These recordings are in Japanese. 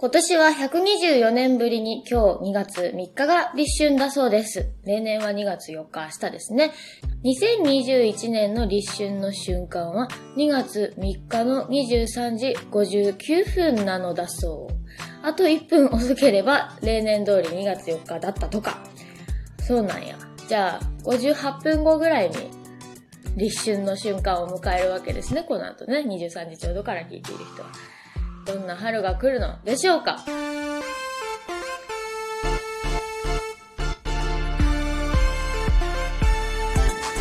今年は124年ぶりに今日2月3日が立春だそうです。例年は2月4日明日ですね。2021年の立春の瞬間は2月3日の23時59分なのだそう。あと1分遅ければ例年通り2月4日だったとか。そうなんや。じゃあ58分後ぐらいに立春の瞬間を迎えるわけですね。この後ね。23時ちょうどから聞いている人は。どんな春が来るのでしょうか？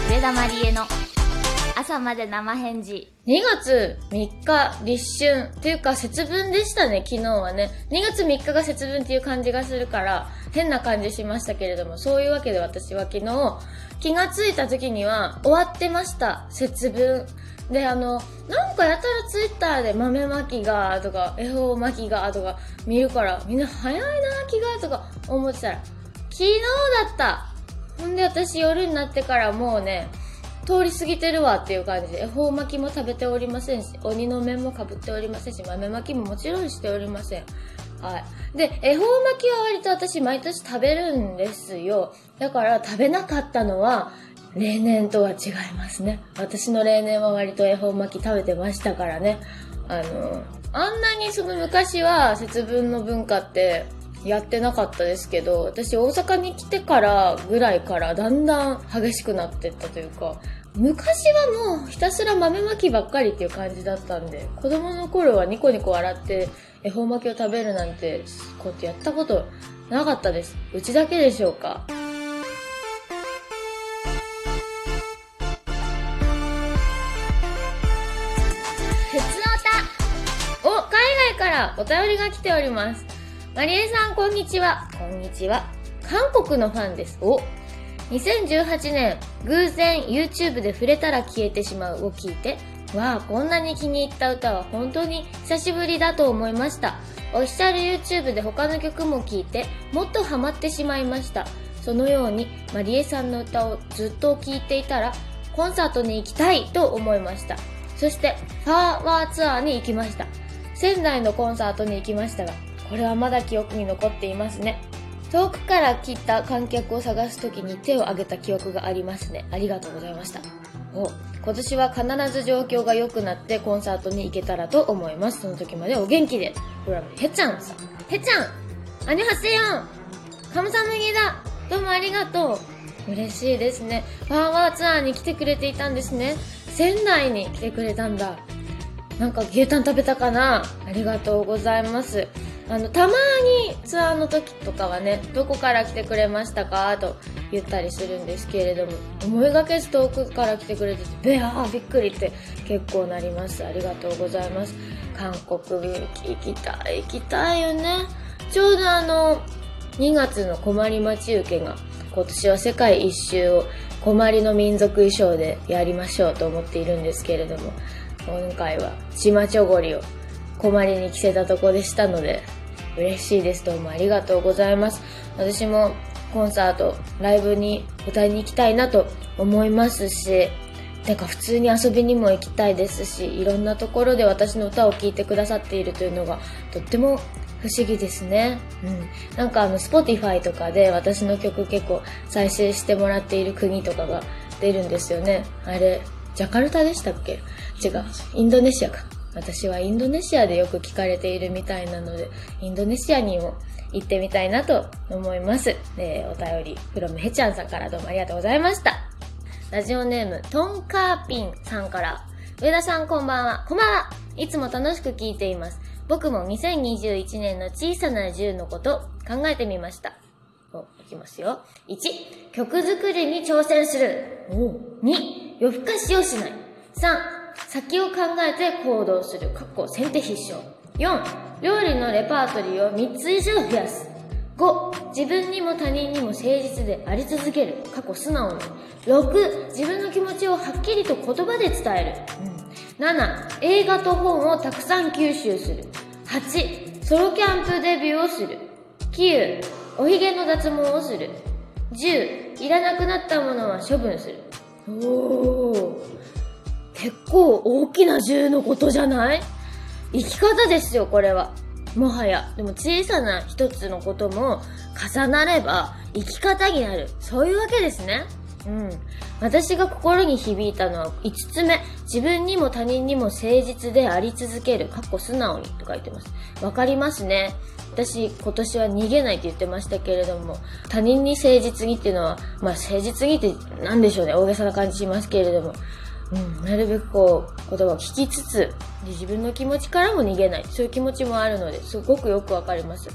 上田まりえの朝まで生返事。2月3日立春っていうか節分でしたね、昨日はね。2月3日が節分っていう感じがするから変な感じしましたけれども、そういうわけで私は昨日気がついた時には終わってました、節分。で、あの、なんかやたらツイッターで豆まきがとか、恵方巻きがとか見るから、みんな早いな気がとか思ってたら、昨日だったほんで私夜になってからもうね、通り過ぎてるわっていう感じで、恵方巻きも食べておりませんし、鬼の面もかぶっておりませんし、豆巻きももちろんしておりません。はい。で、恵方巻きは割と私毎年食べるんですよ。だから食べなかったのは、例年とは違いますね。私の例年は割と恵方巻き食べてましたからね。あの、あんなにその昔は節分の文化ってやってなかったですけど、私大阪に来てからぐらいからだんだん激しくなってったというか、昔はもうひたすら豆まきばっかりっていう感じだったんで、子供の頃はニコニコ笑って恵方巻きを食べるなんてことやってやったことなかったです。うちだけでしょうか。ふつお、海外からお便りが来ております。マリエさん、こんにちは。こんにちは。韓国のファンです。お、2018年、偶然 YouTube で触れたら消えてしまうを聞いて、わあ、こんなに気に入った歌は本当に久しぶりだと思いました。オフィシャル YouTube で他の曲も聴いて、もっとハマってしまいました。そのように、マリエさんの歌をずっと聴いていたら、コンサートに行きたいと思いました。そして、ファーワーツアーに行きました。仙台のコンサートに行きましたが、これはまだ記憶に残っていますね。遠くから来た観客を探すときに手を挙げた記憶がありますね。ありがとうございました。お、今年は必ず状況が良くなってコンサートに行けたらと思います。その時までお元気で。ほら、へちゃんさ。へちゃんアニョハセヨンカムサムギだどうもありがとう。嬉しいですね。ファーワーツアーに来てくれていたんですね。仙台に来てくれたんだ。なんか牛タン食べたかなありがとうございます。あの、たまにツアーの時とかはね、どこから来てくれましたか？と言ったりするんですけれども、思いがけず遠くから来てくれてて、べあーびっくりって結構なります。ありがとうございます。韓国行きたい、行きたいよね。ちょうどあの、2月の困り待ち受けが、今年は世界一周を困りの民族衣装でやりましょうと思っているんですけれども、今回はチマチョゴリを困りに着せたとこでしたので、嬉しいです。どうもありがとうございます。私もコンサート、ライブに歌いに行きたいなと思いますし、てか普通に遊びにも行きたいですし、いろんなところで私の歌を聴いてくださっているというのがとっても不思議ですね。うん。なんかあの、Spotify とかで私の曲結構再生してもらっている国とかが出るんですよね。あれ、ジャカルタでしたっけ？違う。インドネシアか。私はインドネシアでよく聞かれているみたいなので、インドネシアにも行ってみたいなと思います。で、お便り、フロムヘチャンさんからどうもありがとうございました。ラジオネーム、トンカーピンさんから、上田さんこんばんは。こんばんはいつも楽しく聞いています。僕も2021年の小さな銃のこと考えてみました。お、いきますよ。1、曲作りに挑戦する。2、夜更かしをしない。3、先を考えて行動する。かっこ先手必勝。4、料理のレパートリーを3つ以上増やす。5、自分にも他人にも誠実であり続ける。過去素直に。6、自分の気持ちをはっきりと言葉で伝える。うん7、映画と本をたくさん吸収する。8、ソロキャンプデビューをする。9、おひげの脱毛をする。10、いらなくなったものは処分する。おー。結構大きな銃のことじゃない？生き方ですよ、これは。もはや。でも小さな一つのことも重なれば生き方になる。そういうわけですね。うん。私が心に響いたのは5つ目。自分にも他人にも誠実であり続ける。かっこ素直にと書いてます。わかりますね。私今年は逃げないって言ってましたけれども、他人に誠実にっていうのは、まあ誠実にって何でしょうね。大げさな感じしますけれども。うん、なるべくこう、言葉を聞きつつで、自分の気持ちからも逃げない。そういう気持ちもあるので、すごくよくわかります。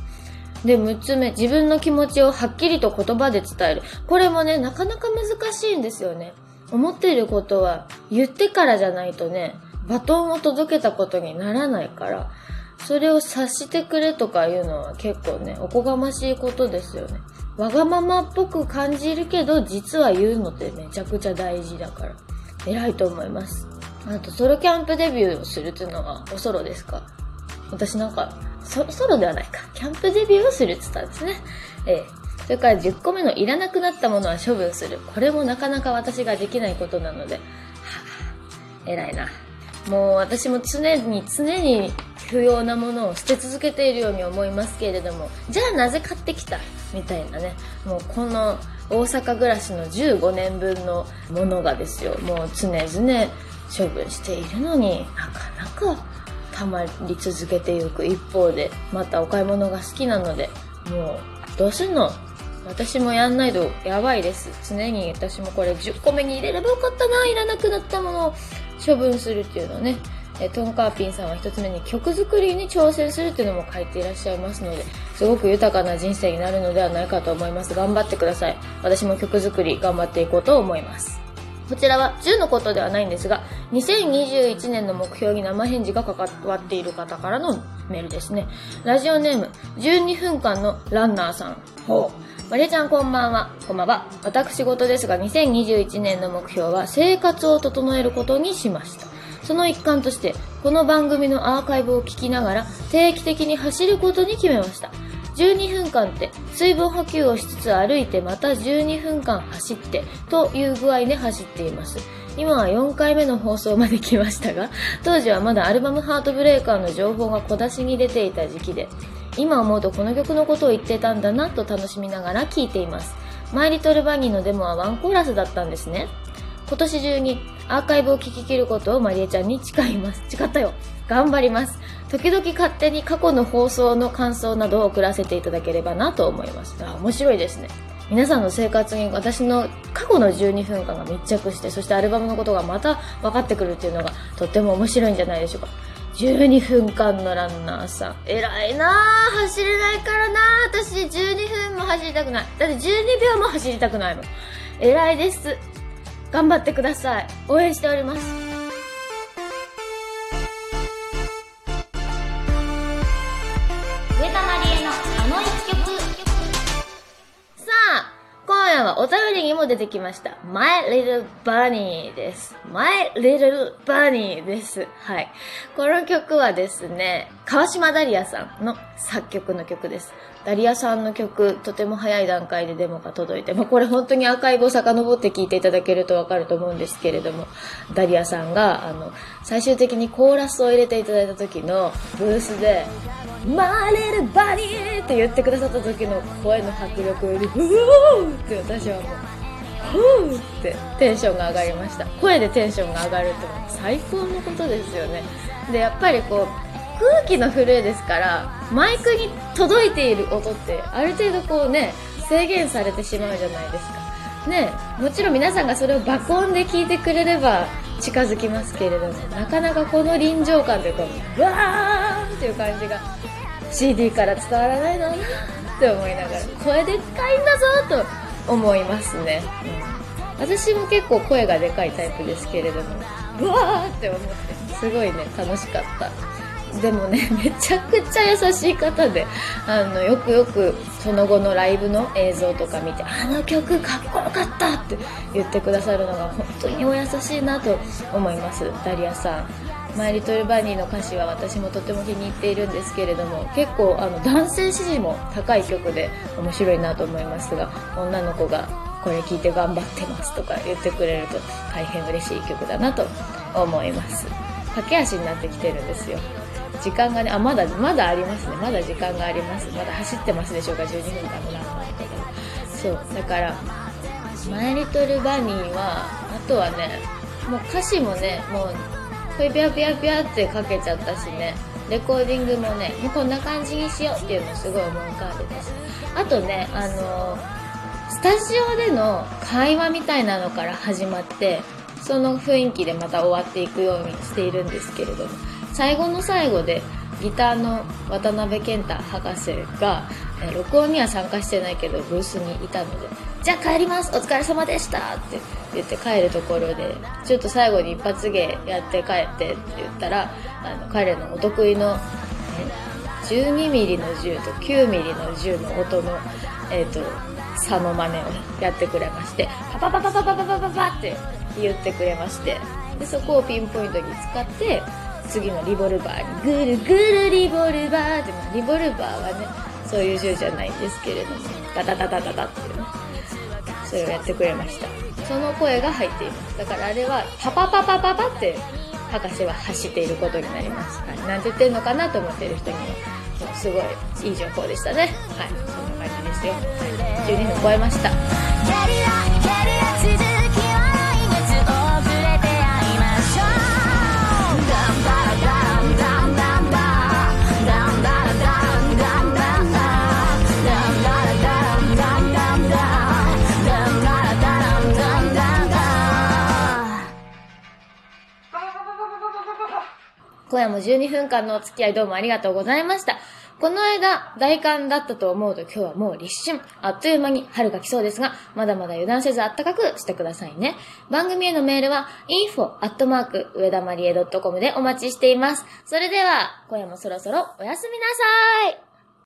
で、6つ目、自分の気持ちをはっきりと言葉で伝える。これもね、なかなか難しいんですよね。思っていることは言ってからじゃないとね、バトンを届けたことにならないから、それを察してくれとかいうのは結構ね、おこがましいことですよね。わがままっぽく感じるけど、実は言うのってめちゃくちゃ大事だから。偉いと思います。あと、ソロキャンプデビューをするっていうのはおソロですか？私なんか、ソソロではないか。キャンプデビューをするって言ったんですね。ええ。それから10個目のいらなくなったものは処分する。これもなかなか私ができないことなので、はぁあ、偉いな。もう私も常に常に不要なものを捨て続けているように思いますけれども、じゃあなぜ買ってきたみたいなね。もうこの大阪暮らしの15年分のものがですよ。もう常々処分しているのになかなかたまり続けていく一方で、またお買い物が好きなので、もうどうすんの？私もやんないとやばいです。常に私もこれ10個目に入れればよかったな、いらなくなったものを処分するっていうのね。えトンカーピンさんは一つ目に曲作りに挑戦するっていうのも書いていらっしゃいますので、すごく豊かな人生になるのではないかと思います。頑張ってください。私も曲作り頑張っていこうと思います。こちらは10のことではないんですが、2021年の目標に生返事が関わっている方からのメールですね。ラジオネーム、12分間のランナーさん。ほう。マリちゃんこんばんは。こんばんは。私事ですが、2021年の目標は生活を整えることにしました。その一環として、この番組のアーカイブを聞きながら定期的に走ることに決めました。12分間って水分補給をしつつ歩いてまた12分間走ってという具合で走っています。今は4回目の放送まで来ましたが、当時はまだアルバムハートブレーカーの情報が小出しに出ていた時期で、今思うとこの曲のことを言ってたんだなと楽しみながら聴いています。マイリトルバニーのデモはワンコーラスだったんですね。今年中にアーカイブを聞き切ることをマリエちゃんに誓います。誓ったよ。頑張ります。時々勝手に過去の放送の感想などを送らせていただければなと思います。あ、面白いですね。皆さんの生活に私の過去の12分間が密着して、そしてアルバムのことがまた分かってくるっていうのがとっても面白いんじゃないでしょうか。12分間のランナーさん。偉いなぁ。走れないからなぁ。私12分も走りたくない。だって12秒も走りたくないもん。偉いです。頑張ってください。応援しております。さあ、今夜はお便りにも出てきました。My Little Bunny です。My Little Bunny です。はい。この曲はですね、川島ダリアさんの作曲の曲です。ダリアさんの曲、とても早い段階でデモが届いて、まあ、これ本当にアーカイブを遡って聞いていただけるとわかると思うんですけれども、ダリアさんが、あの、最終的にコーラスを入れていただいた時のブースで、マーレルバニーって言ってくださった時の声の迫力より、うーって私はもう、ふーってテンションが上がりました。声でテンションが上がるって最高のことですよね。で、やっぱりこう、空気の震えですから、マイクに届いている音って、ある程度こうね、制限されてしまうじゃないですか。ねもちろん皆さんがそれを爆音で聞いてくれれば近づきますけれども、なかなかこの臨場感というか、わーっていう感じが CD から伝わらないのなって思いながら、声でっかいんだぞと思いますね。うん、私も結構声がでかいタイプですけれども、ブワーって思って、すごいね、楽しかった。でもね、めちゃくちゃ優しい方で、あの、よくよくその後のライブの映像とか見て、あの曲かっこよかったって言ってくださるのが本当にお優しいなと思います、ダリアさん。マイリトルバニーの歌詞は私もとても気に入っているんですけれども、結構あの男性支持も高い曲で面白いなと思いますが、女の子がこれ聴いて頑張ってますとか言ってくれると大変嬉しい曲だなと思います。駆け足になってきてるんですよ。時間がね、あ、まだ、まだありますね。まだ時間があります。まだ走ってますでしょうか、12分間のランナーそう、だから、マイリトルバニーは、あとはね、もう歌詞もね、もう、これピャピャピャってかけちゃったしね、レコーディングもね、もうこんな感じにしようっていうのすごい思い浮かんでたし、あとね、あのスタジオでの会話みたいなのから始まって、その雰囲気でまた終わっていくようにしているんですけれども、最後の最後でギターの渡辺健太博士が、え録音には参加してないけどブースにいたので、じゃあ帰りますお疲れ様でしたって言って帰るところで、ちょっと最後に一発芸やって帰ってって言ったら、あの、彼のお得意の、え12ミリの銃と9ミリの銃の音の、えっ、と、差の真似をやってくれまして、パパパパパパパパパって言ってくれまして、で、そこをピンポイントに使って、次のリボルバーに、ぐるぐるリボルバーって、リボルバーはね、そういう銃じゃないんですけれども、ダダダダダダっていうね、それをやってくれました。その声が入っています。だからあれは、パパパパパパって、博士は走っていることになります。はい。なんて言ってるのかなと思ってる人には、すごいいい情報でしたね。はい。そんな感じですよ。はい。12分超えました。今夜も12分間のお付き合いどうもありがとうございました。この間、大寒だったと思うと今日はもう立春。あっという間に春が来そうですが、まだまだ油断せずあったかくしてくださいね。番組へのメールは info アットマーク上田まりえ .com でお待ちしています。それでは、今夜もそろそろおやすみなさい。